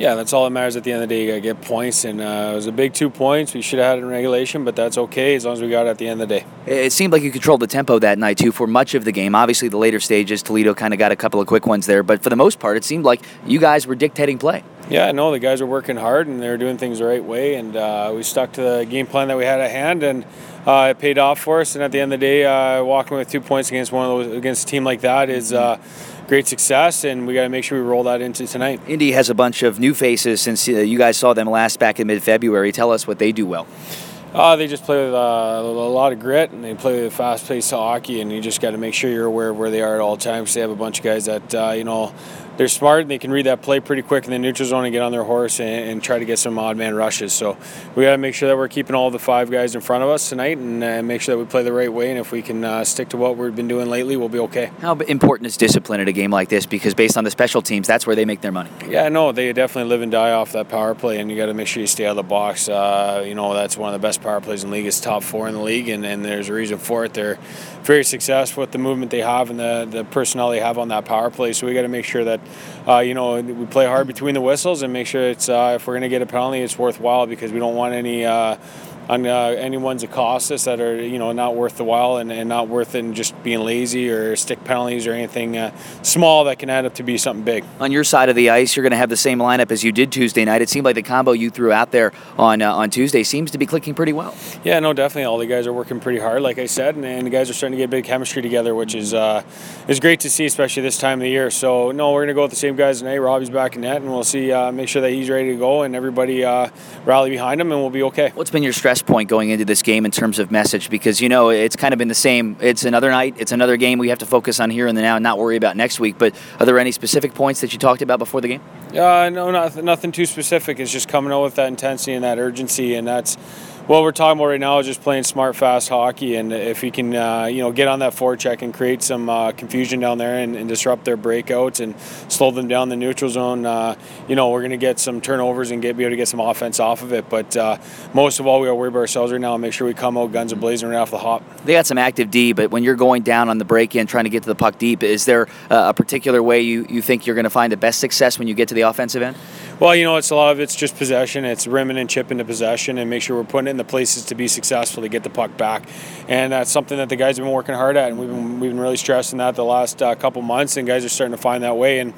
Yeah, that's all that matters at the end of the day. You got to get points, and uh, it was a big two points. We should have had it in regulation, but that's okay as long as we got it at the end of the day. It seemed like you controlled the tempo that night too for much of the game. Obviously, the later stages, Toledo kind of got a couple of quick ones there, but for the most part, it seemed like you guys were dictating play. Yeah, no, the guys were working hard and they were doing things the right way, and uh, we stuck to the game plan that we had at hand, and uh, it paid off for us. And at the end of the day, uh, walking with two points against one of those against a team like that is uh, great success, and we got to make sure we roll that into tonight. Indy has a bunch of new faces since uh, you guys saw them last back in mid-February. Tell us what they do well. Uh, they just play with uh, a lot of grit and they play with fast-paced hockey, and you just got to make sure you're aware of where they are at all times. They have a bunch of guys that uh, you know they're smart and they can read that play pretty quick in the neutral zone and get on their horse and, and try to get some odd man rushes. So we got to make sure that we're keeping all the five guys in front of us tonight and uh, make sure that we play the right way. And if we can uh, stick to what we've been doing lately, we'll be okay. How important is discipline in a game like this? Because based on the special teams, that's where they make their money. Yeah, no, they definitely live and die off that power play, and you got to make sure you stay out of the box. Uh, you know, that's one of the best power plays in the league. It's top four in the league, and, and there's a reason for it. They're very successful with the movement they have and the, the personnel they have on that power play. So we got to make sure that, uh, you know, we play hard between the whistles and make sure it's uh, if we're going to get a penalty, it's worthwhile because we don't want any uh, on uh, cost us that are you know not worth the while and, and not worth in just being lazy or stick penalties or anything uh, small that can add up to be something big. On your side of the ice, you're going to have the same lineup as you did Tuesday night. It seemed like the combo you threw out there on uh, on Tuesday seems to be clicking pretty well. Yeah, no, definitely. All the guys are working pretty hard, like I said, and, and the guys are starting to get a bit of chemistry together, which is uh, is great to see, especially this time of the year. So no, we're going to go with the same guys tonight. Robbie's back in net, and we'll see. Uh, make sure that he's ready to go, and everybody uh, rally behind him, and we'll be okay. What's been your stress point going into this game in terms of message? Because you know it's kind of been the same. It's another night. It's another game. We have to focus on here and the now, and not worry about next week. But are there any specific points that you talked about before the game? Uh, no, nothing, nothing too specific. It's just coming out with that intensity and that urgency, and that's what we're talking about right now is just playing smart, fast hockey. And if we can, uh, you know, get on that forecheck and create some uh, confusion down there and, and, disrupt their breakouts and slow them down the neutral zone, uh, you know, we're going to get some turnovers and get be able to get some offense off of it. But uh, most of all, we got worry about ourselves right now and make sure we come out guns and blazing right off the hop. They got some active D, but when you're going down on the break-in, trying to get to the puck deep, is there a particular way you, you think you're going to find the best success when you get to the offensive end? Well, you know, it's a lot of it's just possession. It's rimming and chipping to possession and make sure we're putting it in the places to be successful to get the puck back. And that's something that the guys have been working hard at, and we've been we've been really stressing that the last uh, couple months. And guys are starting to find that way. And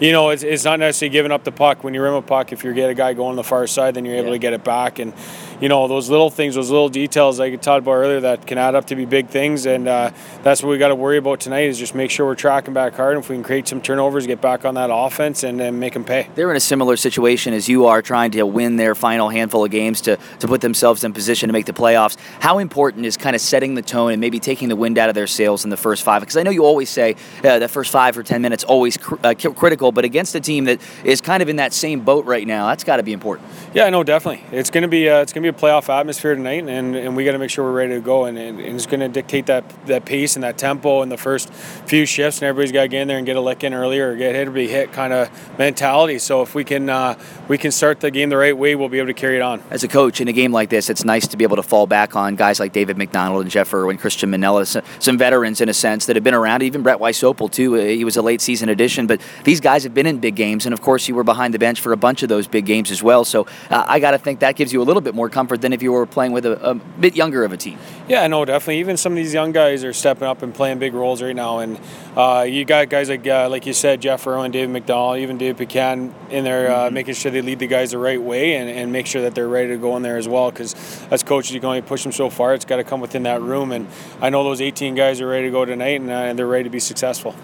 you know, it's, it's not necessarily giving up the puck. When you rim a puck, if you get a guy going on the far side, then you're able yeah. to get it back. And, you know, those little things, those little details like I talked about earlier that can add up to be big things. And uh, that's what we got to worry about tonight is just make sure we're tracking back hard. And if we can create some turnovers, get back on that offense and, and make them pay. They're in a similar situation as you are trying to win their final handful of games to, to put themselves in position to make the playoffs. How important is kind of setting the tone and maybe taking the wind out of their sails in the first five? Because I know you always say uh, the first five or 10 minutes always cr- uh, critical, but against a team that is kind of in that same boat right now. That's got to be important. Yeah, no, definitely. It's going to be uh, it's going to be a playoff atmosphere tonight, and, and we got to make sure we're ready to go. And, and, and it's going to dictate that that pace and that tempo in the first few shifts. And everybody's got to get in there and get a lick in earlier or get hit or be hit kind of mentality. So if we can uh, we can start the game the right way, we'll be able to carry it on. As a coach in a game like this, it's nice to be able to fall back on guys like David McDonald and Jeff Irwin, Christian Manella, some veterans in a sense that have been around. Even Brett Weissopel too. He was a late season addition, but these guys have been in big games, and of course you were behind the bench for a bunch of those big games as well. So uh, I got to think that gives you a little bit more comfort than if you were playing with a, a, bit younger of a team. Yeah, no, definitely. Even some of these young guys are stepping up and playing big roles right now, and uh, you got guys like uh, like you said, Jeff Irwin, David McDonald, even Dave Pacan in there, uh, mm-hmm. making sure they lead the guys the right way and, and make sure that they're ready to go in there as well. Because as coaches, you can only push them so far. It's got to come within that room, and I know those 18 guys are ready to go tonight, and uh, they're ready to be successful.